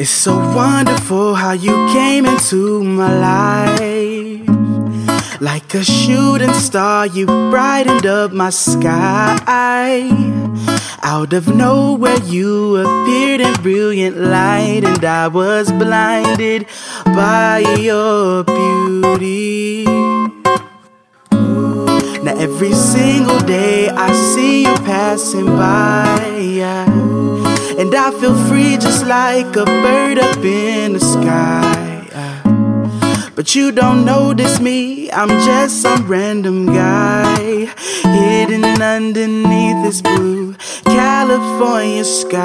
It's so wonderful how you came into my life. Like a shooting star, you brightened up my sky. Out of nowhere, you appeared in brilliant light, and I was blinded by your beauty. Now, every single day, I see you passing by. I feel free just like a bird up in the sky. But you don't notice me, I'm just some random guy hidden underneath this blue California sky.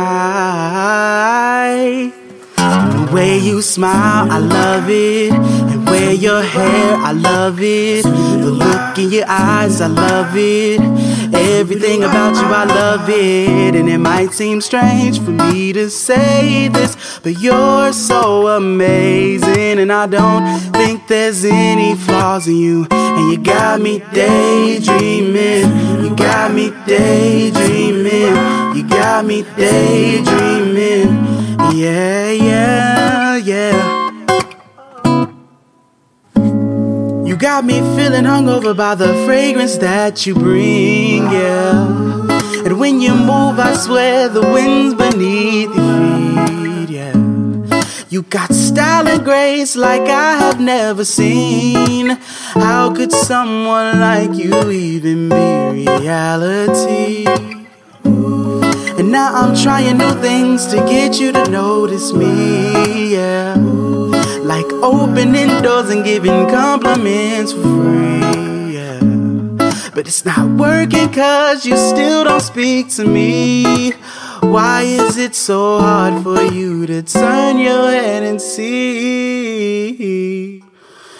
The way you smile, I love it. And wear your hair, I love it. The look in your eyes, I love it. Everything about you, I love it. And it might seem strange for me to say this, but you're so amazing. And I don't think there's any flaws in you. And you got me daydreaming. You got me daydreaming. You got me daydreaming. Yeah, yeah, yeah. You got me feeling hungover by the fragrance that you bring, yeah. And when you move, I swear the wind's beneath your feet, yeah. You got style and grace like I have never seen. How could someone like you even be reality? And now I'm trying new things to get you to notice me, yeah. Like opening doors and giving compliments for free. But it's not working cause you still don't speak to me. Why is it so hard for you to turn your head and see?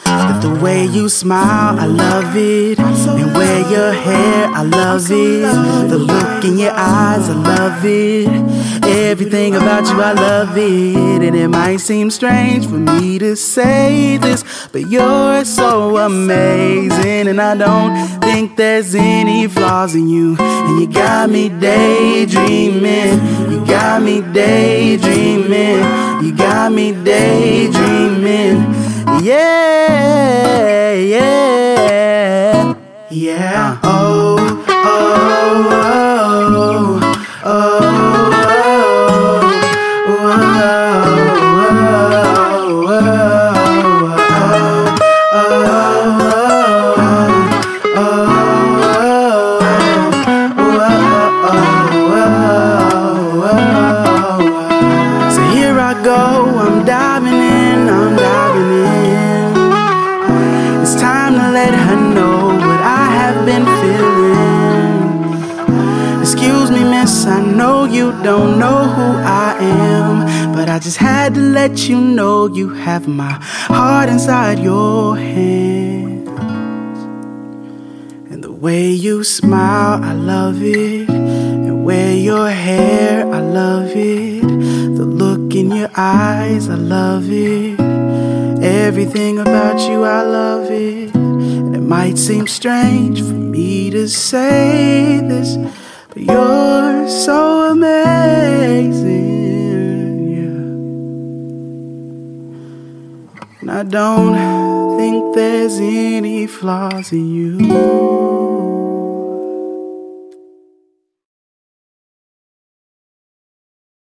That the way you smile, I love it. And wear your hair, I love it. The look in your eyes, I love it. Everything about you, I love it. And it might seem strange for me to say this, but you're so amazing. And I don't think there's any flaws in you. And you got me daydreaming. You got me daydreaming. You got me daydreaming. Yeah, yeah, yeah. Oh, oh, oh, oh. You don't know who I am. But I just had to let you know you have my heart inside your hands. And the way you smile, I love it. And wear your hair, I love it. The look in your eyes, I love it. Everything about you, I love it. And it might seem strange for me to say this, but you're so amazing. Yeah. And I don't think there's any flaws in you.